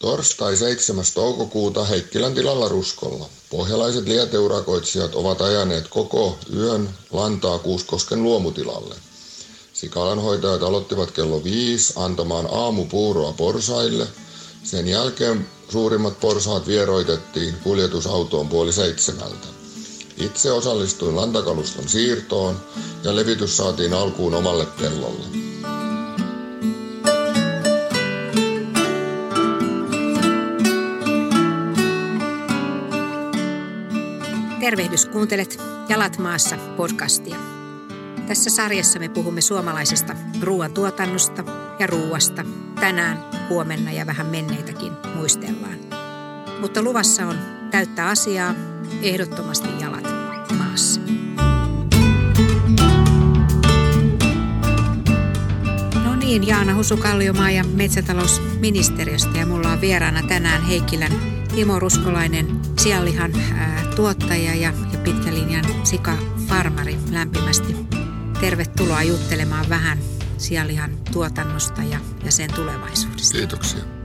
Torstai 7. toukokuuta Heikkilän tilalla Ruskolla. Pohjalaiset lieteurakoitsijat ovat ajaneet koko yön lantaa Kuuskosken luomutilalle. Sikalanhoitajat aloittivat kello viisi antamaan aamupuuroa porsaille. Sen jälkeen suurimmat porsaat vieroitettiin kuljetusautoon puoli seitsemältä. Itse osallistuin lantakaluston siirtoon ja levitys saatiin alkuun omalle pellolle. Tervehdys, kuuntelet Jalat maassa podcastia. Tässä sarjassa me puhumme suomalaisesta ruoantuotannosta ja ruuasta. Tänään, huomenna ja vähän menneitäkin muistellaan. Mutta luvassa on täyttä asiaa, ehdottomasti jalat maassa. No niin, Jaana Husukalliomaa ja metsätalousministeriöstä ja mulla on vieraana tänään Heikkilän Timo Ruskolainen, sianlihan tuottaja ja, ja pitkälinjan sikafarmari lämpimästi. Tervetuloa juttelemaan vähän sianlihan tuotannosta ja, ja sen tulevaisuudesta. Kiitoksia.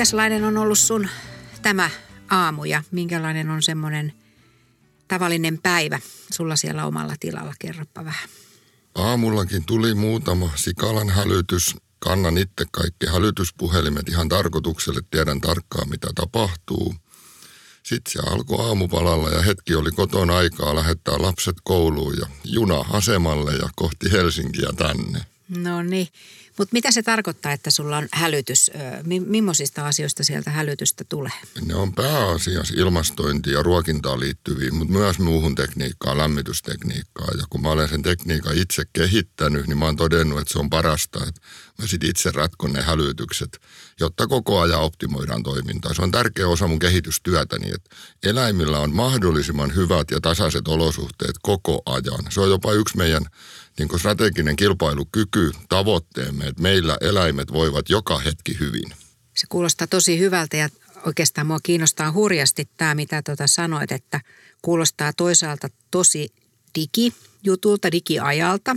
Minkälainen on ollut sun tämä aamu ja minkälainen on semmoinen tavallinen päivä sulla siellä omalla tilalla? Kerropa vähän. Aamullakin tuli muutama sikalan hälytys. Kannan itse kaikki hälytyspuhelimet ihan tarkoitukselle, tiedän tarkkaan mitä tapahtuu. Sitten se alkoi aamupalalla ja hetki oli kotona aikaa lähettää lapset kouluun ja juna asemalle ja kohti Helsinkiä tänne. No niin. Mutta mitä se tarkoittaa, että sulla on hälytys? Mimmoisista asioista sieltä hälytystä tulee? Ne on pääasiassa ilmastointiin ja ruokintaan liittyviin, mutta myös muuhun tekniikkaan, lämmitystekniikkaan. Ja kun mä olen sen tekniikan itse kehittänyt, niin mä oon todennut, että se on parasta, että mä sitten itse ratkon ne hälytykset, jotta koko ajan optimoidaan toimintaa. Se on tärkeä osa mun kehitystyötäni, että eläimillä on mahdollisimman hyvät ja tasaiset olosuhteet koko ajan. Se on jopa yksi meidän niin strateginen kilpailukyky, tavoitteemme, että meillä eläimet voivat joka hetki hyvin. Se kuulostaa tosi hyvältä ja oikeastaan mua kiinnostaa hurjasti tämä, mitä tuota sanoit, että kuulostaa toisaalta tosi digijutulta, digiajalta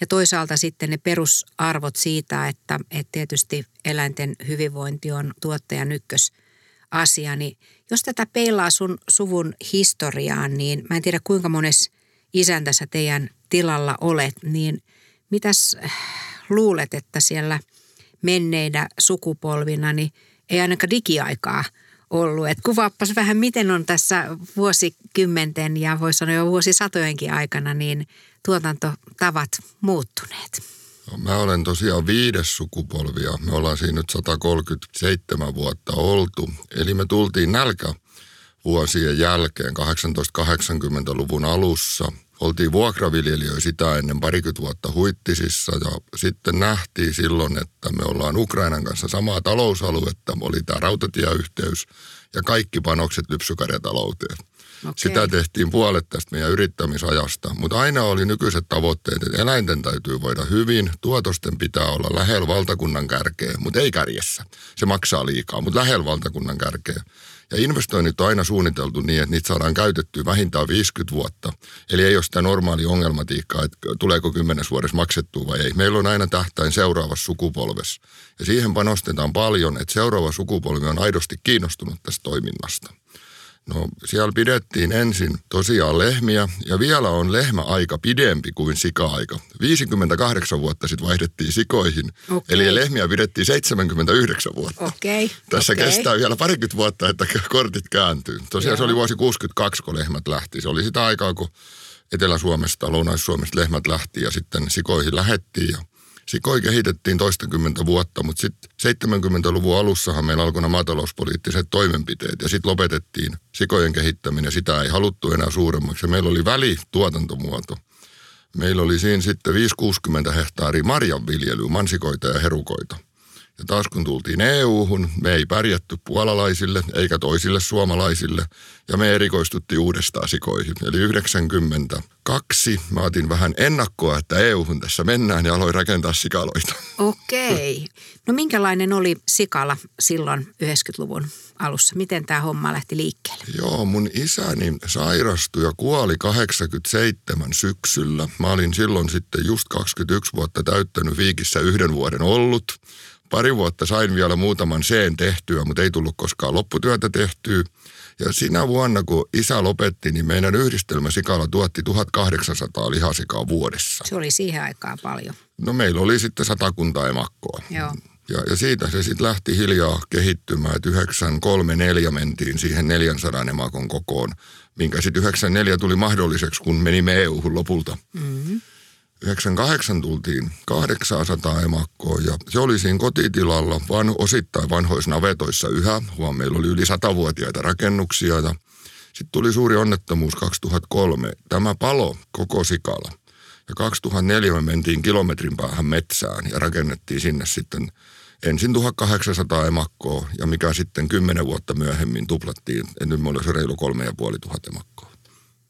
ja toisaalta sitten ne perusarvot siitä, että, että tietysti eläinten hyvinvointi on tuottajan ykkösasia, niin jos tätä peilaa sun suvun historiaan, niin mä en tiedä kuinka monessa isäntässä teidän tilalla olet, niin mitäs äh, luulet, että siellä menneinä sukupolvina niin ei ainakaan digiaikaa ollut. Et kuvaappas vähän, miten on tässä vuosikymmenten ja voisi sanoa jo vuosisatojenkin aikana niin tuotantotavat muuttuneet. No, mä olen tosiaan viides sukupolvia. Me ollaan siinä nyt 137 vuotta oltu. Eli me tultiin nälkä vuosien jälkeen 1880-luvun alussa – oltiin vuokraviljelijöitä sitä ennen parikymmentä vuotta Huittisissa ja sitten nähtiin silloin, että me ollaan Ukrainan kanssa samaa talousaluetta, oli tämä rautatieyhteys ja kaikki panokset lypsykarjatalouteen. Okay. Sitä tehtiin puolet tästä meidän yrittämisajasta, mutta aina oli nykyiset tavoitteet, että eläinten täytyy voida hyvin, tuotosten pitää olla lähellä valtakunnan kärkeä, mutta ei kärjessä. Se maksaa liikaa, mutta lähellä valtakunnan kärkeä. Ja investoinnit on aina suunniteltu niin, että niitä saadaan käytettyä vähintään 50 vuotta. Eli ei ole sitä normaali ongelmatiikkaa, että tuleeko kymmenes vuodessa maksettua vai ei. Meillä on aina tähtäin seuraavassa sukupolvessa. Ja siihen panostetaan paljon, että seuraava sukupolvi on aidosti kiinnostunut tästä toiminnasta. No siellä pidettiin ensin tosiaan lehmiä ja vielä on lehmä aika pidempi kuin sika-aika. 58 vuotta sitten vaihdettiin sikoihin, okay. eli lehmiä pidettiin 79 vuotta. Okay. Tässä okay. kestää vielä parikymmentä vuotta, että kortit kääntyy. Tosiaan Joo. se oli vuosi 62, kun lehmät lähti. Se oli sitä aikaa, kun Etelä-Suomesta, Lounais-Suomesta lehmät lähti ja sitten sikoihin lähettiin ja – Sikoi kehitettiin toistakymmentä vuotta, mutta sitten 70-luvun alussahan meillä alkoi nämä maatalouspoliittiset toimenpiteet ja sitten lopetettiin sikojen kehittäminen. Sitä ei haluttu enää suuremmaksi meillä oli välituotantomuoto. Meillä oli siinä sitten 5-60 hehtaaria marjanviljelyä, mansikoita ja herukoita. Ja taas kun tultiin EU-hun, me ei pärjätty puolalaisille eikä toisille suomalaisille ja me erikoistuttiin uudestaan sikoihin. Eli 92 mä otin vähän ennakkoa, että EU-hun tässä mennään ja aloin rakentaa sikaloita. Okei. No minkälainen oli sikala silloin 90-luvun alussa? Miten tämä homma lähti liikkeelle? Joo, mun isäni sairastui ja kuoli 87 syksyllä. Mä olin silloin sitten just 21 vuotta täyttänyt Viikissä yhden vuoden ollut pari vuotta sain vielä muutaman seen tehtyä, mutta ei tullut koskaan lopputyötä tehtyä. Ja sinä vuonna, kun isä lopetti, niin meidän yhdistelmäsikala tuotti 1800 lihasikaa vuodessa. Se oli siihen aikaan paljon. No meillä oli sitten satakunta emakkoa. Joo. Ja, ja siitä se sitten lähti hiljaa kehittymään, että 934 mentiin siihen 400 emakon kokoon, minkä sitten 94 tuli mahdolliseksi, kun menimme EU-hun lopulta. Mm-hmm. 98 tultiin 800 emakkoa ja se oli siinä kotitilalla van, osittain vanhoissa navetoissa yhä. Huom, meillä oli yli 100-vuotiaita rakennuksia ja sitten tuli suuri onnettomuus 2003. Tämä palo koko sikala. Ja 2004 me mentiin kilometrin päähän metsään ja rakennettiin sinne sitten ensin 1800 emakkoa ja mikä sitten 10 vuotta myöhemmin tuplattiin. Ja nyt me olisi reilu 3500 emakkoa.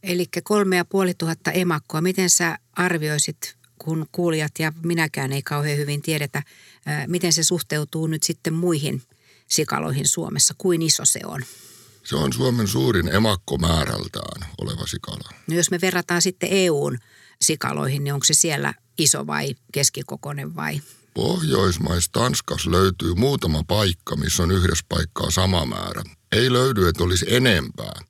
Eli kolme ja puoli tuhatta emakkoa. Miten sä arvioisit, kun kuulijat ja minäkään ei kauhean hyvin tiedetä, miten se suhteutuu nyt sitten muihin sikaloihin Suomessa? Kuin iso se on? Se on Suomen suurin emakko määrältään oleva sikala. No jos me verrataan sitten EUn sikaloihin, niin onko se siellä iso vai keskikokoinen vai? Pohjoismais Tanskas löytyy muutama paikka, missä on yhdessä paikkaa sama määrä. Ei löydy, että olisi enempää.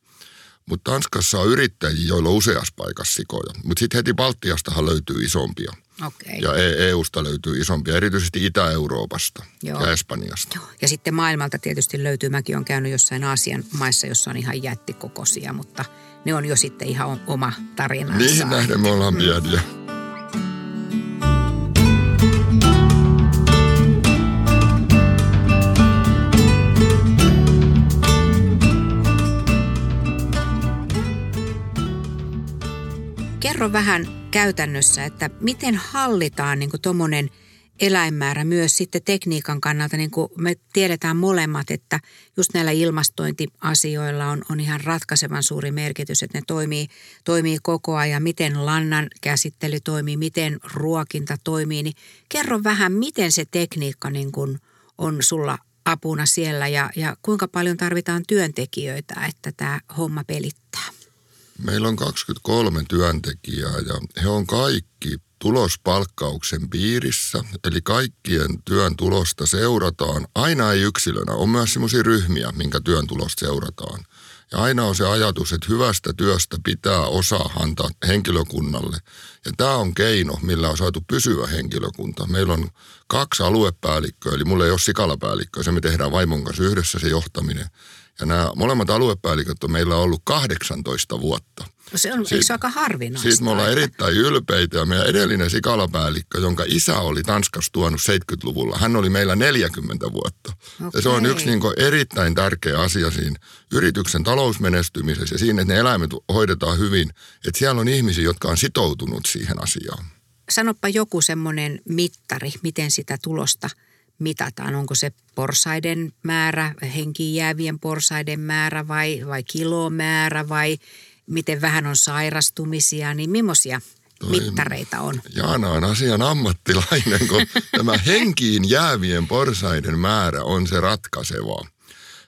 Mutta Tanskassa on yrittäjiä, joilla on useassa paikassa sikoja. Mutta sitten heti Baltiastahan löytyy isompia. Okay. Ja EUsta e löytyy isompia, erityisesti Itä-Euroopasta Joo. ja Espanjasta. Joo. Ja sitten maailmalta tietysti löytyy, mäkin olen käynyt jossain Aasian maissa, jossa on ihan jättikokoisia, mutta ne on jo sitten ihan oma tarinansa. Niihin nähden me ollaan pieniä. Mm. Kerro vähän käytännössä, että miten hallitaan niin tuommoinen eläinmäärä myös sitten tekniikan kannalta, niin kuin me tiedetään molemmat, että just näillä ilmastointiasioilla on, on ihan ratkaisevan suuri merkitys, että ne toimii, toimii koko ajan, miten lannan käsittely toimii, miten ruokinta toimii, niin kerro vähän, miten se tekniikka niin kuin on sulla apuna siellä ja, ja kuinka paljon tarvitaan työntekijöitä, että tämä homma pelittää? Meillä on 23 työntekijää ja he on kaikki tulospalkkauksen piirissä, eli kaikkien työn tulosta seurataan. Aina ei yksilönä, on myös sellaisia ryhmiä, minkä työn tulosta seurataan. Ja aina on se ajatus, että hyvästä työstä pitää osa antaa henkilökunnalle. Ja tämä on keino, millä on saatu pysyvä henkilökunta. Meillä on kaksi aluepäällikköä, eli mulla ei ole sikalapäällikköä. Se me tehdään vaimon kanssa yhdessä se johtaminen. Ja nämä molemmat aluepäälliköt on meillä ollut 18 vuotta. No se on, siitä, aika harvinaista? Siitä me ollaan erittäin ylpeitä ja meidän edellinen sikalapäällikkö, jonka isä oli Tanskassa tuonut 70-luvulla, hän oli meillä 40 vuotta. Okay. Ja se on yksi niin erittäin tärkeä asia siinä yrityksen talousmenestymisessä ja siinä, että ne eläimet hoidetaan hyvin. Että siellä on ihmisiä, jotka on sitoutunut siihen asiaan. Sanoppa joku semmoinen mittari, miten sitä tulosta – mitataan? Onko se porsaiden määrä, henkiin jäävien porsaiden määrä vai, vai kilomäärä vai miten vähän on sairastumisia, niin millaisia mittareita on? Jaana on asian ammattilainen, kun tämä henkiin jäävien porsaiden määrä on se ratkaiseva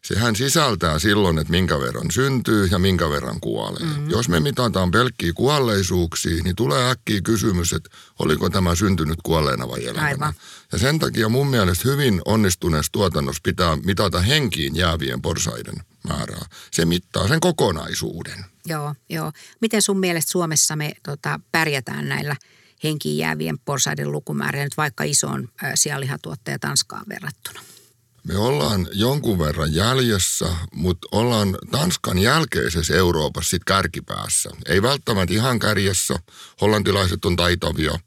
sehän sisältää silloin, että minkä verran syntyy ja minkä verran kuolee. Mm-hmm. Jos me mitataan pelkkiä kuolleisuuksia, niin tulee äkkiä kysymys, että oliko tämä syntynyt kuolleena vai elävänä. Aivan. Ja sen takia mun mielestä hyvin onnistuneessa tuotannossa pitää mitata henkiin jäävien porsaiden määrää. Se mittaa sen kokonaisuuden. Joo, joo. Miten sun mielestä Suomessa me tota, pärjätään näillä henkiin jäävien porsaiden lukumäärillä nyt vaikka isoon äh, sianlihatuottaja Tanskaan verrattuna? Me ollaan jonkun verran jäljessä, mutta ollaan Tanskan jälkeisessä Euroopassa sit kärkipäässä. Ei välttämättä ihan kärjessä, hollantilaiset on taitavia.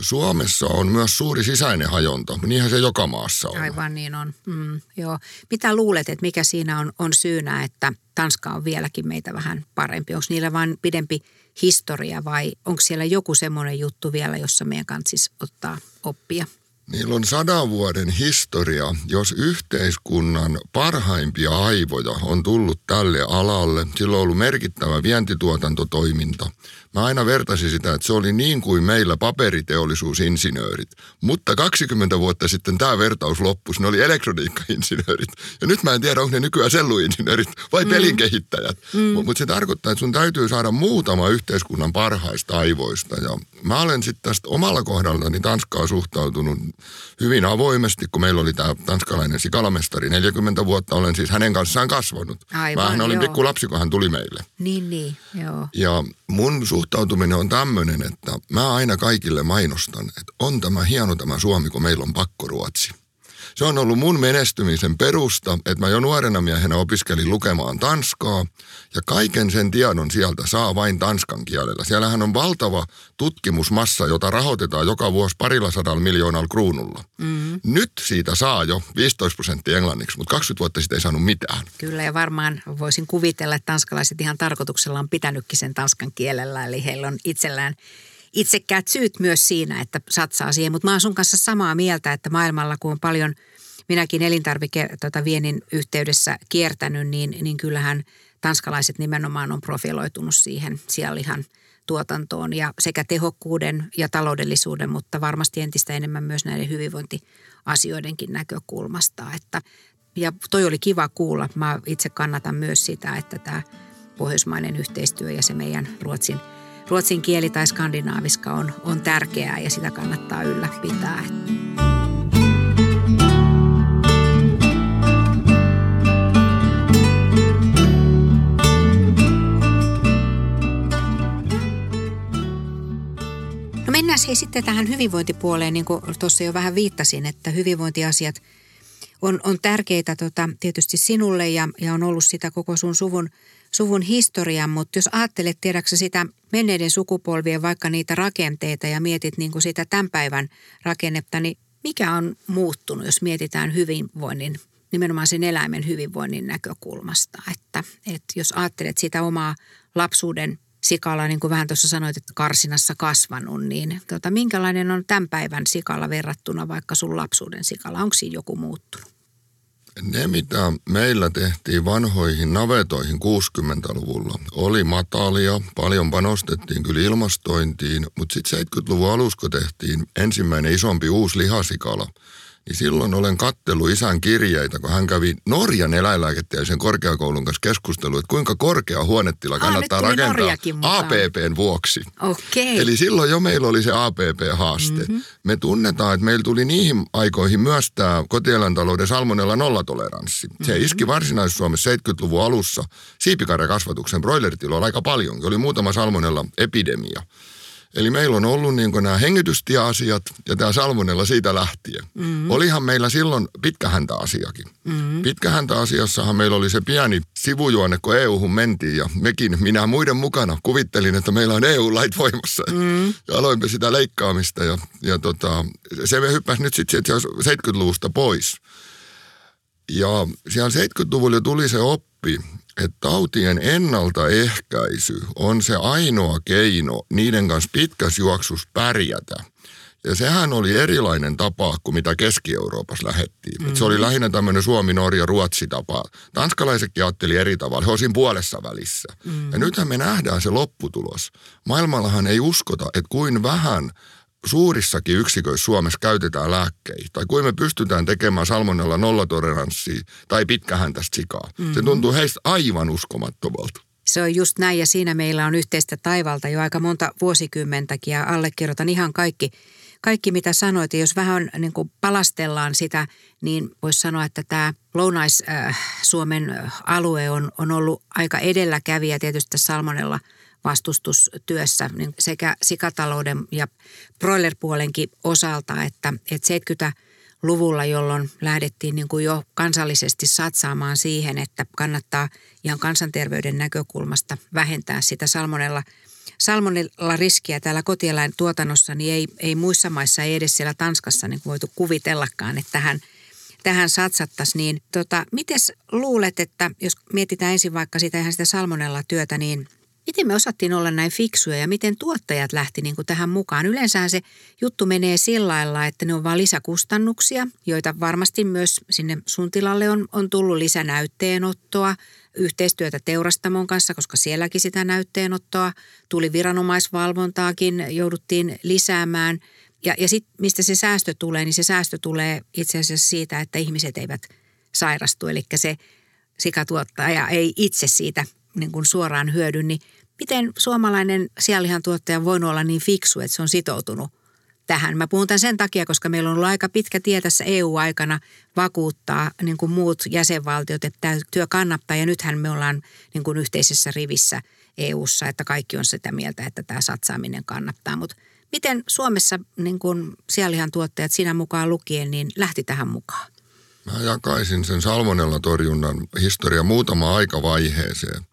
Suomessa on myös suuri sisäinen hajonta, niinhän se joka maassa on. Aivan niin on, mm, joo. Mitä luulet, että mikä siinä on, on syynä, että Tanska on vieläkin meitä vähän parempi? Onko niillä vain pidempi historia vai onko siellä joku semmoinen juttu vielä, jossa meidän kanssa ottaa oppia? Niillä on sadan vuoden historia, jos yhteiskunnan parhaimpia aivoja on tullut tälle alalle. Sillä on ollut merkittävä vientituotantotoiminta. Mä aina vertasin sitä, että se oli niin kuin meillä paperiteollisuusinsinöörit. Mutta 20 vuotta sitten tämä vertaus loppui, ne oli elektroniikkainsinöörit. Ja nyt mä en tiedä, onko ne nykyään selluinsinöörit vai mm. pelinkehittäjät. Mm. Mutta se tarkoittaa, että sun täytyy saada muutama yhteiskunnan parhaista aivoista. Ja mä olen sitten tästä omalla kohdallani Tanskaa suhtautunut hyvin avoimesti, kun meillä oli tämä tanskalainen sikalamestari 40 vuotta. Olen siis hänen kanssaan kasvanut. Aivan, Mähän olin pikku lapsi, kun hän tuli meille. Niin, niin, joo. Ja mun suhtautuminen on tämmöinen, että mä aina kaikille mainostan, että on tämä hieno tämä Suomi, kun meillä on pakkoruotsi se on ollut mun menestymisen perusta, että mä jo nuorena miehenä opiskelin lukemaan tanskaa ja kaiken sen tiedon sieltä saa vain tanskan kielellä. Siellähän on valtava tutkimusmassa, jota rahoitetaan joka vuosi parilla sadalla miljoonalla kruunulla. Mm-hmm. Nyt siitä saa jo 15 prosenttia englanniksi, mutta 20 vuotta sitten ei saanut mitään. Kyllä ja varmaan voisin kuvitella, että tanskalaiset ihan tarkoituksella on pitänytkin sen tanskan kielellä, eli heillä on itsellään itsekkäät syyt myös siinä, että satsaa siihen. Mutta mä oon sun kanssa samaa mieltä, että maailmalla kun on paljon minäkin elintarvike tota, viennin yhteydessä kiertänyt, niin, niin kyllähän tanskalaiset nimenomaan on profiloitunut siihen sianlihan tuotantoon ja sekä tehokkuuden ja taloudellisuuden, mutta varmasti entistä enemmän myös näiden hyvinvointiasioidenkin näkökulmasta. Että, ja toi oli kiva kuulla. Mä itse kannatan myös sitä, että tämä pohjoismainen yhteistyö ja se meidän Ruotsin – ruotsin kieli tai skandinaaviska on, on tärkeää ja sitä kannattaa ylläpitää. No mennään hei sitten tähän hyvinvointipuoleen, niin kuin tuossa jo vähän viittasin, että hyvinvointiasiat on, on tärkeitä tota, tietysti sinulle ja, ja on ollut sitä koko sun suvun – suvun historian, mutta jos ajattelet, tiedäksä sitä menneiden sukupolvien vaikka niitä rakenteita ja mietit niin kuin sitä tämän päivän rakennetta, niin mikä on muuttunut, jos mietitään hyvinvoinnin, nimenomaan sen eläimen hyvinvoinnin näkökulmasta? Että, että jos ajattelet sitä omaa lapsuuden sikalla, niin kuin vähän tuossa sanoit, että karsinassa kasvanut, niin tota, minkälainen on tämän päivän sikalla verrattuna vaikka sun lapsuuden sikalla? Onko siinä joku muuttunut? Ne, mitä meillä tehtiin vanhoihin navetoihin 60-luvulla, oli matalia, paljon panostettiin kyllä ilmastointiin, mutta sitten 70-luvun alussa, kun tehtiin ensimmäinen isompi uusi lihasikala – niin silloin olen kattellut isän kirjeitä, kun hän kävi Norjan eläinlääketieteellisen korkeakoulun kanssa keskustelua, että kuinka korkea huonetila kannattaa ah, rakentaa APPn vuoksi. Okay. Eli silloin jo meillä oli se APP-haaste. Mm-hmm. Me tunnetaan, että meillä tuli niihin aikoihin myös tämä kotieläintalouden salmonella nollatoleranssi. Se mm-hmm. iski Varsinais-Suomessa 70-luvun alussa siipikarjakasvatuksen broileritiloilla aika paljon. Oli muutama salmonella epidemia. Eli meillä on ollut niin nämä hengitystieasiat ja tämä salmonella siitä lähtien. Mm-hmm. Olihan meillä silloin pitkähäntä-asiakin. Mm-hmm. Pitkähäntä-asiassahan meillä oli se pieni sivujuone, kun EU-hun mentiin ja mekin, minä muiden mukana, kuvittelin, että meillä on EU-lait voimassa. Mm-hmm. Ja aloimme sitä leikkaamista ja, ja tota, se me hyppäsi nyt sitten 70-luvusta pois. Ja siellä 70-luvulla tuli se oppi, että tautien ennaltaehkäisy on se ainoa keino niiden kanssa pitkässä juoksussa pärjätä. Ja sehän oli erilainen tapa kuin mitä Keski-Euroopassa lähettiin. Mm-hmm. Se oli lähinnä tämmöinen Suomi, Norja, Ruotsi tapa. Tanskalaisetkin ajatteli eri tavalla. He olivat puolessa välissä. Mm-hmm. Ja nythän me nähdään se lopputulos. Maailmallahan ei uskota, että kuin vähän suurissakin yksiköissä Suomessa käytetään lääkkeitä, tai kuin me pystytään tekemään salmonella nollatoleranssia tai pitkähäntäistä sikaa. Mm-hmm. Se tuntuu heistä aivan uskomattomalta. Se on just näin ja siinä meillä on yhteistä taivalta jo aika monta vuosikymmentäkin ja allekirjoitan ihan kaikki, kaikki mitä sanoit. Ja jos vähän niin kuin palastellaan sitä, niin voisi sanoa, että tämä Lounais-Suomen alue on, on ollut aika edelläkävijä tietysti salmonella – vastustustyössä niin sekä sikatalouden ja broilerpuolenkin osalta, että, että 70-luvulla, jolloin lähdettiin niin kuin jo kansallisesti satsaamaan siihen, että kannattaa ihan kansanterveyden näkökulmasta vähentää sitä salmonella salmonella riskiä täällä kotieläintuotannossa, niin ei, ei muissa maissa, ei edes siellä Tanskassa niin voitu kuvitellakaan, että tähän, tähän satsattaisiin. Niin tota, miten luulet, että jos mietitään ensin vaikka sitä ihan sitä salmonella työtä, niin Miten me osattiin olla näin fiksuja ja miten tuottajat lähti niin kuin tähän mukaan? Yleensähän se juttu menee sillä lailla, että ne on vain lisäkustannuksia, joita varmasti myös sinne sun tilalle on, on tullut lisänäytteenottoa, yhteistyötä teurastamon kanssa, koska sielläkin sitä näytteenottoa tuli viranomaisvalvontaakin, jouduttiin lisäämään. Ja, ja sitten mistä se säästö tulee, niin se säästö tulee itse asiassa siitä, että ihmiset eivät sairastu. Eli se sikatuottaja ei itse siitä niin kuin suoraan hyödy, niin miten suomalainen sianlihan tuottaja voinut olla niin fiksu, että se on sitoutunut tähän. Mä puhun tämän sen takia, koska meillä on ollut aika pitkä tie tässä EU-aikana vakuuttaa niin kuin muut jäsenvaltiot, että tämä työ kannattaa. Ja nythän me ollaan niin kuin yhteisessä rivissä EU:ssa, että kaikki on sitä mieltä, että tämä satsaaminen kannattaa. Mutta miten Suomessa niin kuin sianlihan tuottajat sinä mukaan lukien, niin lähti tähän mukaan? Mä jakaisin sen salmonella torjunnan historia muutama aikavaiheeseen.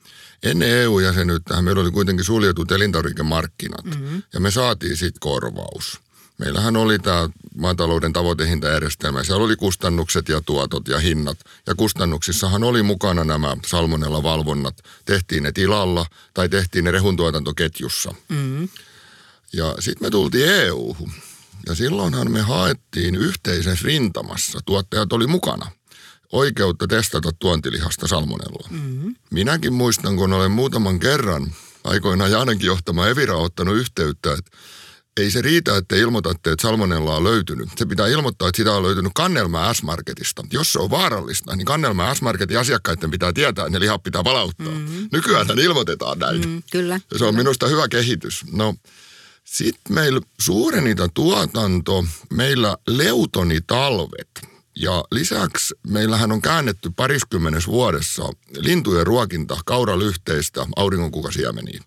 Ennen EU-jäsenyyttä meillä oli kuitenkin suljetut elintarvikemarkkinat mm-hmm. ja me saatiin sitten korvaus. Meillähän oli tämä maatalouden tavoitehintajärjestelmä. Siellä oli kustannukset ja tuotot ja hinnat. Ja kustannuksissahan oli mukana nämä salmonella valvonnat. Tehtiin ne tilalla tai tehtiin ne rehuntuotantoketjussa. Mm-hmm. Ja sitten me tultiin EU-hun. Ja silloinhan me haettiin yhteisessä rintamassa. Tuottajat oli mukana oikeutta testata tuontilihasta salmonella. Mm-hmm. Minäkin muistan, kun olen muutaman kerran aikoinaan Janenkin johtama Evira ottanut yhteyttä, että ei se riitä, että ilmoitatte, että salmonella on löytynyt. Se pitää ilmoittaa, että sitä on löytynyt Kannelma S-Marketista. Jos se on vaarallista, niin Kannelma S-Marketin asiakkaiden pitää tietää, että ne lihat pitää palauttaa. Mm-hmm. Nykyään ilmoitetaan näitä. Mm, kyllä. Ja se on kyllä. minusta hyvä kehitys. No, sitten meillä suurenita tuotanto, meillä leutonitalvet. Ja lisäksi meillähän on käännetty pariskymmenes vuodessa lintujen ruokinta kauralyhteistä auringonkukasiemeniin.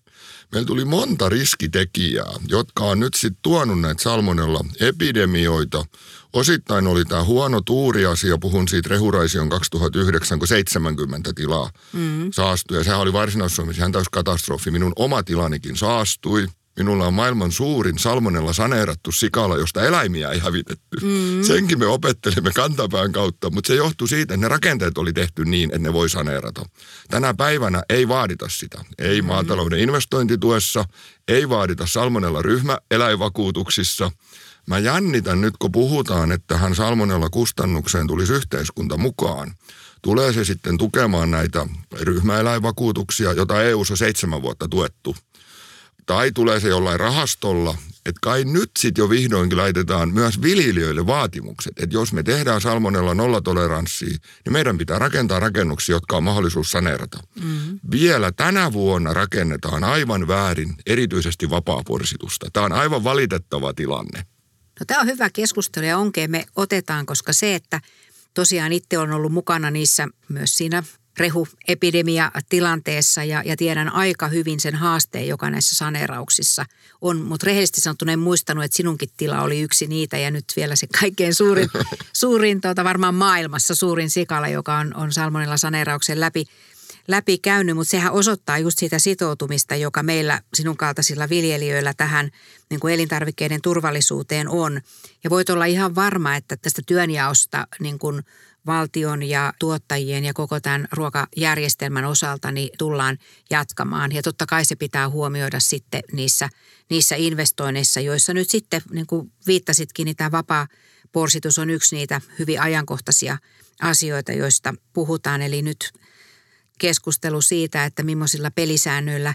Meillä tuli monta riskitekijää, jotka on nyt sitten tuonut näitä salmonella epidemioita. Osittain oli tämä huono tuuriasia, puhun siitä Rehuraision 2009, kun 70 tilaa mm. saastui. Ja sehän oli varsinais-Suomessa ihan täys katastrofi. Minun oma tilanikin saastui. Minulla on maailman suurin salmonella saneerattu sikala, josta eläimiä ei hävitetty. Mm. Senkin me opettelimme kantapään kautta, mutta se johtui siitä, että ne rakenteet oli tehty niin, että ne voi saneerata. Tänä päivänä ei vaadita sitä. Ei mm. maatalouden investointituessa, ei vaadita salmonella ryhmäeläinvakuutuksissa. Mä jännitän nyt, kun puhutaan, että tähän salmonella kustannukseen tulisi yhteiskunta mukaan. Tulee se sitten tukemaan näitä ryhmäeläinvakuutuksia, jota EU on seitsemän vuotta tuettu – tai tulee se jollain rahastolla, että kai nyt sitten jo vihdoinkin laitetaan myös viljelijöille vaatimukset, että jos me tehdään salmonella nollatoleranssia, niin meidän pitää rakentaa rakennuksia, jotka on mahdollisuus saneerata. Mm-hmm. Vielä tänä vuonna rakennetaan aivan väärin, erityisesti vapaaporsitusta. Tämä on aivan valitettava tilanne. No tämä on hyvä keskustelu ja onkin me otetaan, koska se, että tosiaan itse on ollut mukana niissä myös siinä rehuepidemia-tilanteessa ja, ja tiedän aika hyvin sen haasteen, joka näissä saneerauksissa on. Mutta rehellisesti sanottuna en muistanut, että sinunkin tila oli yksi niitä ja nyt vielä se kaikkein suurin, suurin tuota, varmaan maailmassa suurin sikala, joka on, on salmonella saneerauksen läpi, läpi käynyt. Mutta sehän osoittaa just sitä sitoutumista, joka meillä sinun kaltaisilla viljelijöillä tähän niin kuin elintarvikkeiden turvallisuuteen on. Ja voit olla ihan varma, että tästä työnjaosta niin kuin – valtion ja tuottajien ja koko tämän ruokajärjestelmän osalta niin tullaan jatkamaan. Ja totta kai se pitää huomioida sitten niissä, niissä investoinneissa, joissa nyt sitten, niin kuin viittasitkin, niin tämä vapaa porsitus on yksi niitä hyvin ajankohtaisia asioita, joista puhutaan. Eli nyt keskustelu siitä, että millaisilla pelisäännöillä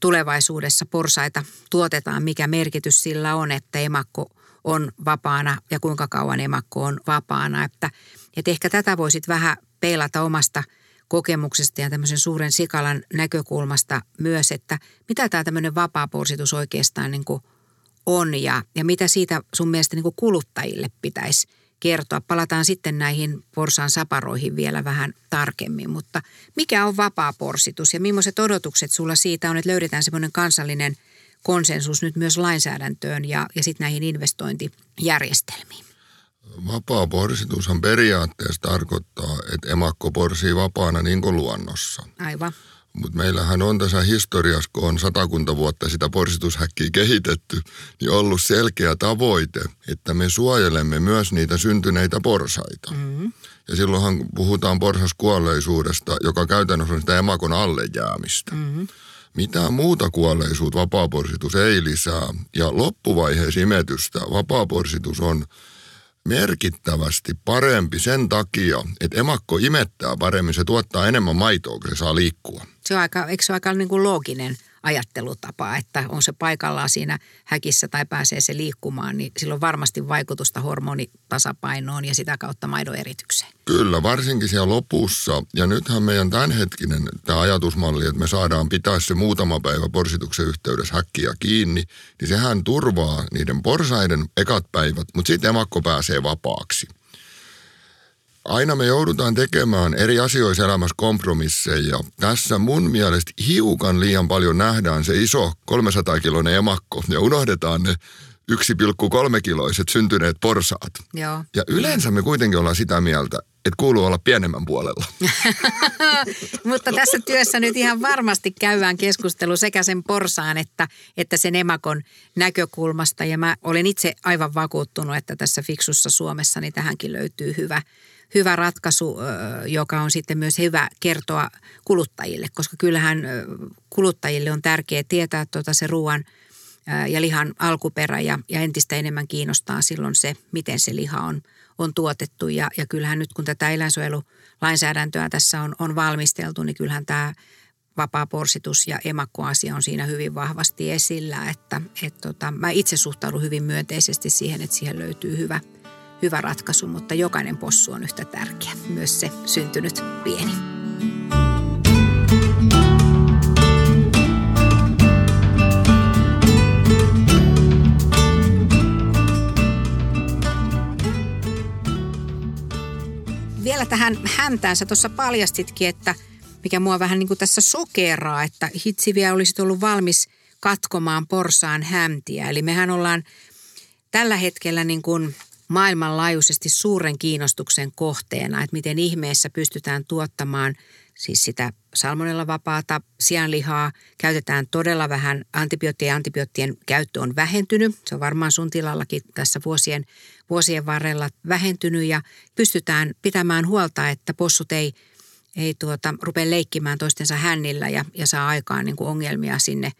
tulevaisuudessa porsaita tuotetaan, mikä merkitys sillä on, että emakko on vapaana ja kuinka kauan emakko on vapaana. Että et ehkä tätä voisit vähän peilata omasta kokemuksesta ja tämmöisen suuren sikalan näkökulmasta myös, että mitä tämä tämmöinen vapaa-porsitus oikeastaan niin kuin on ja, ja mitä siitä sun mielestä niin kuin kuluttajille pitäisi kertoa. Palataan sitten näihin porsaan saparoihin vielä vähän tarkemmin, mutta mikä on vapaa-porsitus ja millaiset odotukset sulla siitä on, että löydetään semmoinen kansallinen konsensus nyt myös lainsäädäntöön ja, ja sitten näihin investointijärjestelmiin? Vapaa porsitushan periaatteessa tarkoittaa, että emakko porsii vapaana niin kuin luonnossa. Aivan. Mutta meillähän on tässä historiassa, kun on satakunta vuotta sitä porsitushäkkiä kehitetty, niin ollut selkeä tavoite, että me suojelemme myös niitä syntyneitä porsaita. Mm-hmm. Ja silloinhan puhutaan porsaskuolleisuudesta, joka käytännössä on sitä emakon alle jäämistä. Mm-hmm. Mitään muuta kuolleisuutta vapaaporsitus ei lisää. Ja loppuvaiheessa imetystä vapaaporsitus on merkittävästi parempi sen takia, että emakko imettää paremmin, se tuottaa enemmän maitoa, kun se saa liikkua. Se on aika, eikö se ole aika niin kuin looginen ajattelutapa, että on se paikallaan siinä häkissä tai pääsee se liikkumaan, niin sillä on varmasti vaikutusta hormonitasapainoon ja sitä kautta maidon eritykseen. Kyllä, varsinkin siellä lopussa. Ja nythän meidän tämänhetkinen tämä ajatusmalli, että me saadaan pitää se muutama päivä porsituksen yhteydessä häkkiä kiinni, niin sehän turvaa niiden porsaiden ekat päivät, mutta sitten emakko pääsee vapaaksi aina me joudutaan tekemään eri asioissa elämässä kompromisseja. Tässä mun mielestä hiukan liian paljon nähdään se iso 300-kiloinen emakko ja unohdetaan ne 1,3-kiloiset syntyneet porsaat. Joo. Ja yleensä me kuitenkin ollaan sitä mieltä, että kuuluu olla pienemmän puolella. Mutta tässä työssä nyt ihan varmasti käydään keskustelu sekä sen porsaan että, että sen emakon näkökulmasta. Ja mä olen itse aivan vakuuttunut, että tässä fiksussa Suomessa niin tähänkin löytyy hyvä, hyvä ratkaisu, joka on sitten myös hyvä kertoa kuluttajille, koska kyllähän kuluttajille on tärkeää tietää tuota se ruoan ja lihan alkuperä ja, ja entistä enemmän kiinnostaa silloin se, miten se liha on, on tuotettu. Ja, ja kyllähän nyt kun tätä eläinsuojelulainsäädäntöä tässä on, on valmisteltu, niin kyllähän tämä vapaa porsitus ja emakkoasia on siinä hyvin vahvasti esillä. Että, et tota, mä itse suhtaudun hyvin myönteisesti siihen, että siihen löytyy hyvä – hyvä ratkaisu, mutta jokainen possu on yhtä tärkeä, myös se syntynyt pieni. Vielä tähän häntään sä tuossa paljastitkin, että mikä mua vähän niin kuin tässä sokeraa, että hitsi vielä olisit ollut valmis katkomaan porsaan hämtiä. Eli mehän ollaan tällä hetkellä niin kuin maailmanlaajuisesti suuren kiinnostuksen kohteena, että miten ihmeessä pystytään tuottamaan siis sitä salmonella vapaata sianlihaa. Käytetään todella vähän antibiootteja ja antibioottien käyttö on vähentynyt. Se on varmaan sun tilallakin tässä vuosien, vuosien varrella vähentynyt ja pystytään pitämään huolta, että possut ei, ei tuota, rupea leikkimään toistensa hännillä ja, ja saa aikaan niin kuin ongelmia sinne,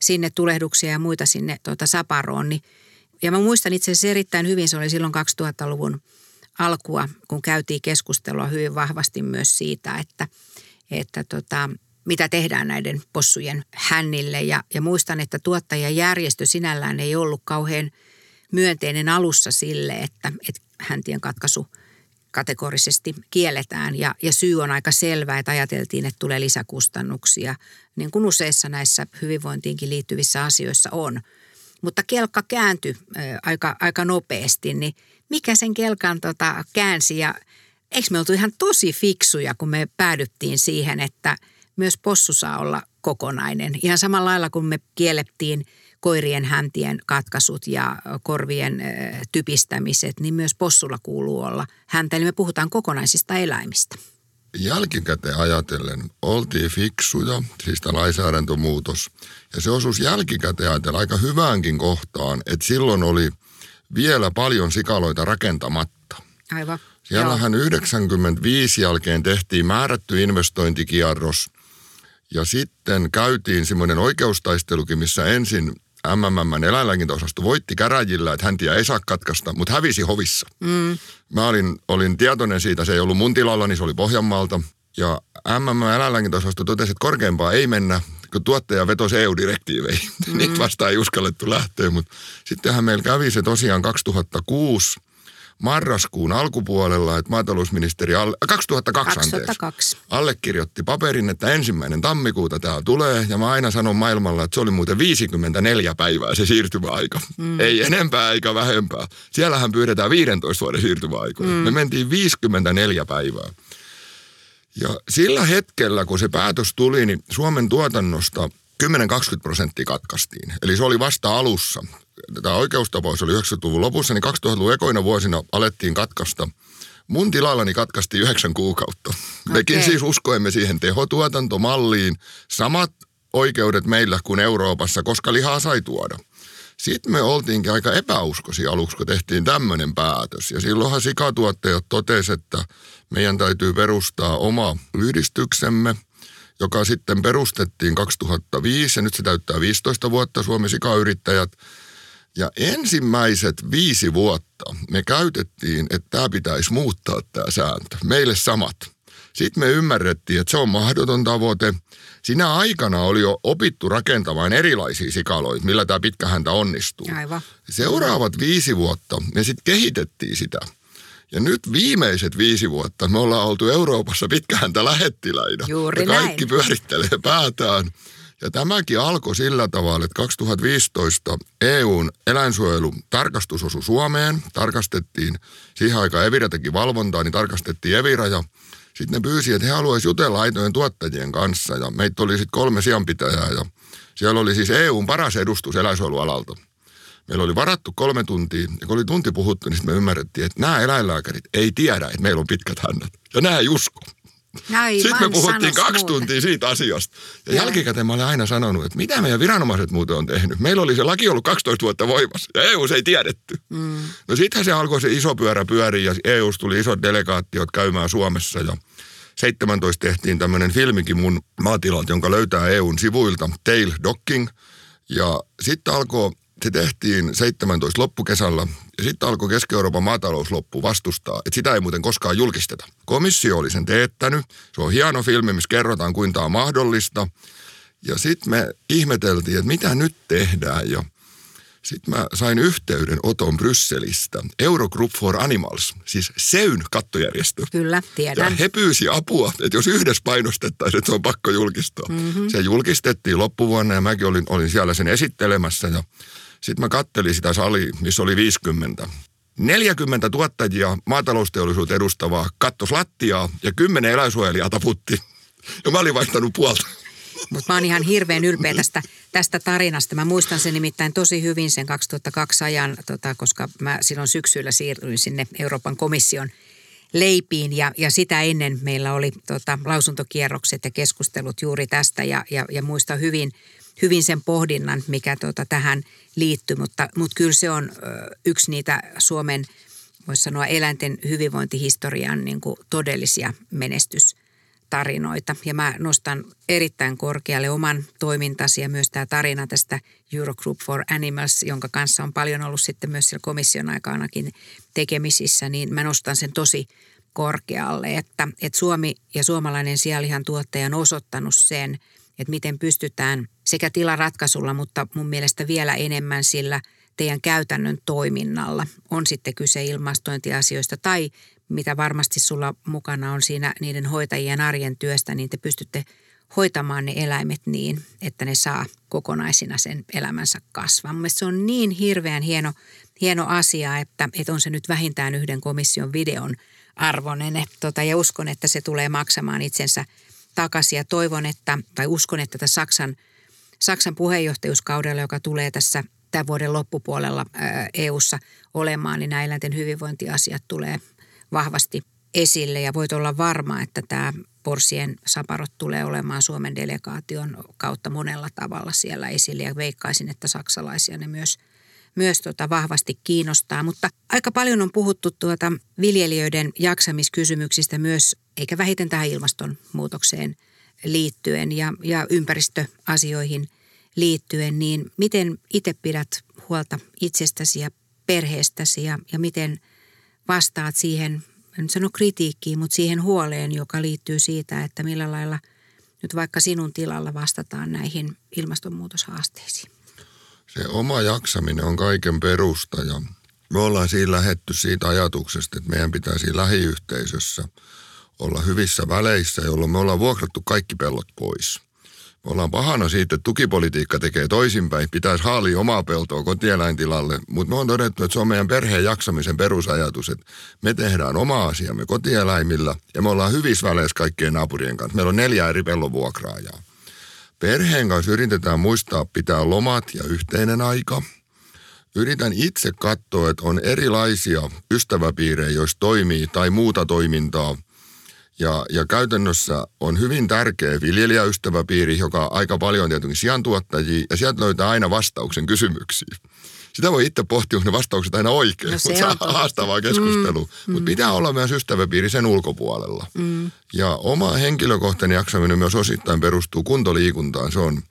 sinne tulehduksia ja muita sinne tuota saparoon. Niin ja mä muistan itse asiassa erittäin hyvin, se oli silloin 2000-luvun alkua, kun käytiin keskustelua hyvin vahvasti myös siitä, että, että tota, mitä tehdään näiden possujen hännille. Ja, ja muistan, että tuottajajärjestö sinällään ei ollut kauhean myönteinen alussa sille, että, että häntien katkaisu kategorisesti kielletään. Ja, ja syy on aika selvä, että ajateltiin, että tulee lisäkustannuksia, niin kuin useissa näissä hyvinvointiinkin liittyvissä asioissa on – mutta kelkka kääntyi aika, aika nopeasti, niin mikä sen kelkan tota, käänsi ja eikö me oltu ihan tosi fiksuja, kun me päädyttiin siihen, että myös possu saa olla kokonainen. Ihan samalla lailla kuin me kiellettiin koirien häntien katkaisut ja korvien typistämiset, niin myös possulla kuuluu olla häntä. Eli me puhutaan kokonaisista eläimistä jälkikäteen ajatellen oltiin fiksuja, siis tämä lainsäädäntömuutos. Ja se osuus jälkikäteen ajatellen aika hyväänkin kohtaan, että silloin oli vielä paljon sikaloita rakentamatta. Aivan. Siellähän Joo. 95 jälkeen tehtiin määrätty investointikierros ja sitten käytiin semmoinen oikeustaistelukin, missä ensin MMM eläinlääkintäosasto voitti käräjillä, että häntiä ei saa katkaista, mutta hävisi hovissa. Mm. Mä olin, olin tietoinen siitä, se ei ollut mun tilalla, niin se oli Pohjanmaalta. Ja MM eläinlääkintäosasto totesi, että korkeampaa ei mennä, kun tuottaja vetosi EU-direktiiveihin. Mm. Niitä vasta ei uskallettu lähteä, mutta sittenhän meillä kävi se tosiaan 2006 marraskuun alkupuolella, että maatalousministeri, alle, 2002, 2002. Anteeksi, allekirjoitti paperin, että ensimmäinen tammikuuta tämä tulee. Ja mä aina sanon maailmalla, että se oli muuten 54 päivää se siirtymäaika. Mm. Ei enempää eikä vähempää. Siellähän pyydetään 15 vuoden siirtymäaikoja. Mm. Me mentiin 54 päivää. Ja sillä hetkellä, kun se päätös tuli, niin Suomen tuotannosta 10-20 prosenttia katkaistiin. Eli se oli vasta alussa tämä oikeustapaus oli 90-luvun lopussa, niin 2000-luvun ekoina vuosina alettiin katkaista. Mun tilallani katkaistiin yhdeksän kuukautta. Okay. Mekin siis uskoimme siihen tehotuotantomalliin. Samat oikeudet meillä kuin Euroopassa, koska lihaa sai tuoda. Sitten me oltiinkin aika epäuskoisia aluksi, kun tehtiin tämmöinen päätös. Ja silloinhan sikatuottajat totesivat, että meidän täytyy perustaa oma yhdistyksemme. joka sitten perustettiin 2005 ja nyt se täyttää 15 vuotta Suomen sikayrittäjät. Ja ensimmäiset viisi vuotta me käytettiin, että tämä pitäisi muuttaa tämä sääntö. Meille samat. Sitten me ymmärrettiin, että se on mahdoton tavoite. Sinä aikana oli jo opittu rakentamaan erilaisia sikaloita, millä tämä pitkähäntä onnistuu. Aivan. Seuraavat viisi vuotta me sitten kehitettiin sitä. Ja nyt viimeiset viisi vuotta me ollaan oltu Euroopassa pitkähäntä lähettiläinä. Juuri ja kaikki näin. pyörittelee päätään. Ja tämäkin alkoi sillä tavalla, että 2015 EUn eläinsuojelu tarkastus osui Suomeen. Tarkastettiin, siihen aikaan Evira teki valvontaa, niin tarkastettiin Evira ja sitten ne pyysi, että he haluaisivat jutella aitojen tuottajien kanssa. Ja meitä oli sitten kolme sijanpitäjää ja siellä oli siis EUn paras edustus eläinsuojelualalta. Meillä oli varattu kolme tuntia, ja kun oli tunti puhuttu, niin sitten me ymmärrettiin, että nämä eläinlääkärit ei tiedä, että meillä on pitkät hännät. Ja nämä ei usko. Sitten me puhuttiin kaksi muuta. tuntia siitä asiasta. Ja Joo. jälkikäteen mä olen aina sanonut, että mitä meidän viranomaiset muuten on tehnyt. Meillä oli se laki ollut 12 vuotta voimassa ja EU ei tiedetty. Mm. No sittenhän se alkoi se iso pyörä pyöriä ja EU tuli isot delegaattiot käymään Suomessa ja 17 tehtiin tämmöinen filmikin mun maatilalta, jonka löytää EUn sivuilta, Tail Docking. Ja sitten alkoi, se tehtiin 17 loppukesällä ja sitten alkoi Keski-Euroopan maatalousloppu vastustaa, että sitä ei muuten koskaan julkisteta. Komissio oli sen teettänyt, se on hieno filmi, missä kerrotaan kuinka tämä on mahdollista. Ja sitten me ihmeteltiin, että mitä nyt tehdään ja sitten mä sain yhteyden Oton Brysselistä, Eurogroup for Animals, siis SEYN kattojärjestö. Kyllä, Ja tiedän. he pyysi apua, että jos yhdessä painostettaisiin, että se on pakko julkistaa. Mm-hmm. Se julkistettiin loppuvuonna ja mäkin olin, olin siellä sen esittelemässä ja sitten mä kattelin sitä salia, missä oli 50. 40 tuottajia, maatalousteollisuutta edustavaa kattos lattiaa ja 10 eläinsuojelijaa taputti. Ja mä olin vaihtanut puolta. Mutta mä oon ihan hirveän ylpeä tästä, tästä tarinasta. Mä muistan sen nimittäin tosi hyvin sen 2002 ajan, tota, koska mä silloin syksyllä siirryin sinne Euroopan komission leipiin ja, ja sitä ennen meillä oli tota, lausuntokierrokset ja keskustelut juuri tästä ja, ja, ja muistan hyvin, hyvin sen pohdinnan, mikä tota, tähän liittyy, mutta, mutta kyllä se on yksi niitä Suomen, voisi sanoa eläinten hyvinvointihistorian niin kuin todellisia menestys tarinoita. Ja mä nostan erittäin korkealle oman toimintasi ja myös tämä tarina tästä Eurogroup for Animals, jonka kanssa on paljon ollut sitten myös siellä komission aikanakin tekemisissä, niin mä nostan sen tosi korkealle, että, että Suomi ja suomalainen sianlihan tuottaja on osoittanut sen, että miten pystytään sekä tilaratkaisulla, mutta mun mielestä vielä enemmän sillä teidän käytännön toiminnalla. On sitten kyse ilmastointiasioista tai mitä varmasti sulla mukana on siinä niiden hoitajien arjen työstä, niin te pystytte hoitamaan ne eläimet niin, että ne saa kokonaisina sen elämänsä kasvaa. Mun se on niin hirveän hieno, hieno asia, että, että on se nyt vähintään yhden komission videon arvoinen. Tota, ja uskon, että se tulee maksamaan itsensä takaisin ja toivon, että, tai uskon, että Saksan, Saksan puheenjohtajuuskaudella, joka tulee tässä tämän vuoden loppupuolella EU-ssa olemaan, niin nämä eläinten hyvinvointiasiat tulee vahvasti esille ja voit olla varma, että tämä Porsien saparot tulee olemaan Suomen delegaation kautta monella tavalla siellä esille ja veikkaisin, että saksalaisia ne myös, myös tota vahvasti kiinnostaa. Mutta aika paljon on puhuttu tuota viljelijöiden jaksamiskysymyksistä myös, eikä vähiten tähän ilmastonmuutokseen liittyen ja, ja ympäristöasioihin liittyen, niin miten itse pidät huolta itsestäsi ja perheestäsi ja, ja miten vastaat siihen, en sano kritiikkiin, mutta siihen huoleen, joka liittyy siitä, että millä lailla nyt vaikka sinun tilalla vastataan näihin ilmastonmuutoshaasteisiin. Se oma jaksaminen on kaiken perusta ja me ollaan siinä lähetty siitä ajatuksesta, että meidän pitäisi lähiyhteisössä olla hyvissä väleissä, jolloin me ollaan vuokrattu kaikki pellot pois. Me ollaan pahana siitä, että tukipolitiikka tekee toisinpäin. Pitäisi haalia omaa peltoa kotieläintilalle, mutta me on todettu, että se on meidän perheen jaksamisen perusajatus, että me tehdään oma asiamme kotieläimillä ja me ollaan hyvissä väleissä kaikkien naapurien kanssa. Meillä on neljä eri pellon vuokraajaa. Perheen kanssa yritetään muistaa pitää lomat ja yhteinen aika. Yritän itse katsoa, että on erilaisia ystäväpiirejä, joissa toimii tai muuta toimintaa. Ja, ja käytännössä on hyvin tärkeä viljelijäystäväpiiri, joka aika paljon on tietenkin sijantuottajia, ja sieltä löytää aina vastauksen kysymyksiin. sitä voi itse pohtia, onko ne vastaukset aina oikein, No se mutta se on totta. haastavaa keskustelua. Mm, mutta pitää olla myös ystäväpiiri sen ulkopuolella. Mm. Ja oma henkilökohtainen jaksaminen myös osittain perustuu kuntoliikuntaan. Se on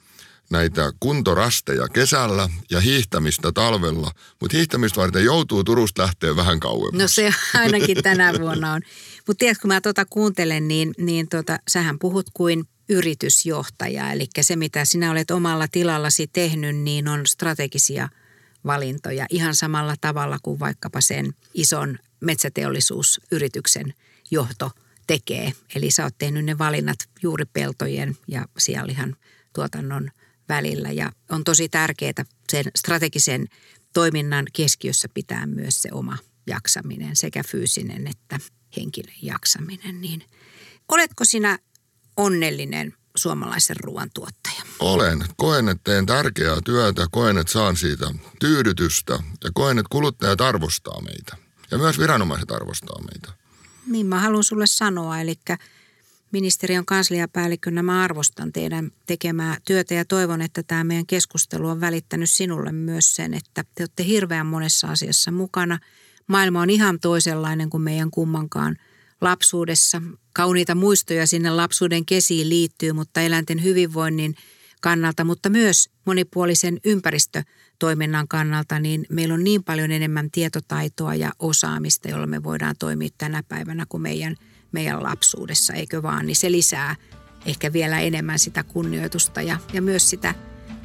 näitä kuntorasteja kesällä ja hiihtämistä talvella, mutta hiihtämistä varten joutuu Turusta lähteä vähän kauemmas. No se ainakin tänä vuonna on. Mutta tiedätkö, kun mä tuota kuuntelen, niin, niin tota, sähän puhut kuin yritysjohtaja. Eli se, mitä sinä olet omalla tilallasi tehnyt, niin on strategisia valintoja ihan samalla tavalla kuin vaikkapa sen ison metsäteollisuusyrityksen johto tekee. Eli sä oot tehnyt ne valinnat juuri peltojen ja sianlihan tuotannon välillä. Ja on tosi tärkeää sen strategisen toiminnan keskiössä pitää myös se oma jaksaminen, sekä fyysinen että henkinen jaksaminen. Niin oletko sinä onnellinen suomalaisen ruoantuottaja? Olen. Koen, että teen tärkeää työtä, koen, että saan siitä tyydytystä ja koen, että kuluttajat arvostaa meitä. Ja myös viranomaiset arvostaa meitä. Niin mä haluan sulle sanoa, eli ministeriön kansliapäällikkönä mä arvostan teidän tekemää työtä ja toivon, että tämä meidän keskustelu on välittänyt sinulle myös sen, että te olette hirveän monessa asiassa mukana. Maailma on ihan toisenlainen kuin meidän kummankaan lapsuudessa. Kauniita muistoja sinne lapsuuden kesiin liittyy, mutta eläinten hyvinvoinnin kannalta, mutta myös monipuolisen ympäristötoiminnan kannalta, niin meillä on niin paljon enemmän tietotaitoa ja osaamista, jolla me voidaan toimia tänä päivänä kuin meidän, meidän lapsuudessa, eikö vaan? Niin se lisää ehkä vielä enemmän sitä kunnioitusta ja, ja myös sitä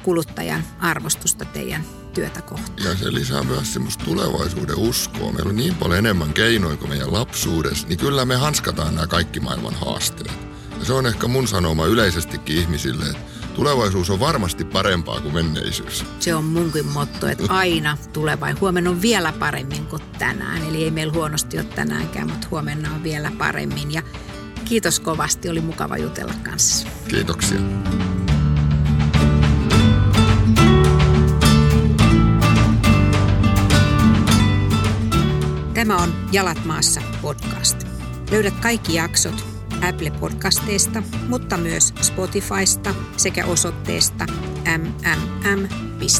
kuluttajan arvostusta teidän työtä kohtaan. Ja se lisää myös semmoista tulevaisuuden uskoa. Meillä on niin paljon enemmän keinoja kuin meidän lapsuudessa, niin kyllä me hanskataan nämä kaikki maailman haasteet. Ja se on ehkä mun sanoma yleisestikin ihmisille, että tulevaisuus on varmasti parempaa kuin menneisyys. Se on munkin motto, että aina tuleva huomenna on vielä paremmin kuin tänään. Eli ei meillä huonosti ole tänäänkään, mutta huomenna on vielä paremmin. Ja kiitos kovasti, oli mukava jutella kanssa. Kiitoksia. Tämä on Jalat maassa podcast. Löydät kaikki jaksot Apple Podcasteista, mutta myös Spotifysta sekä osoitteesta mmm.fi.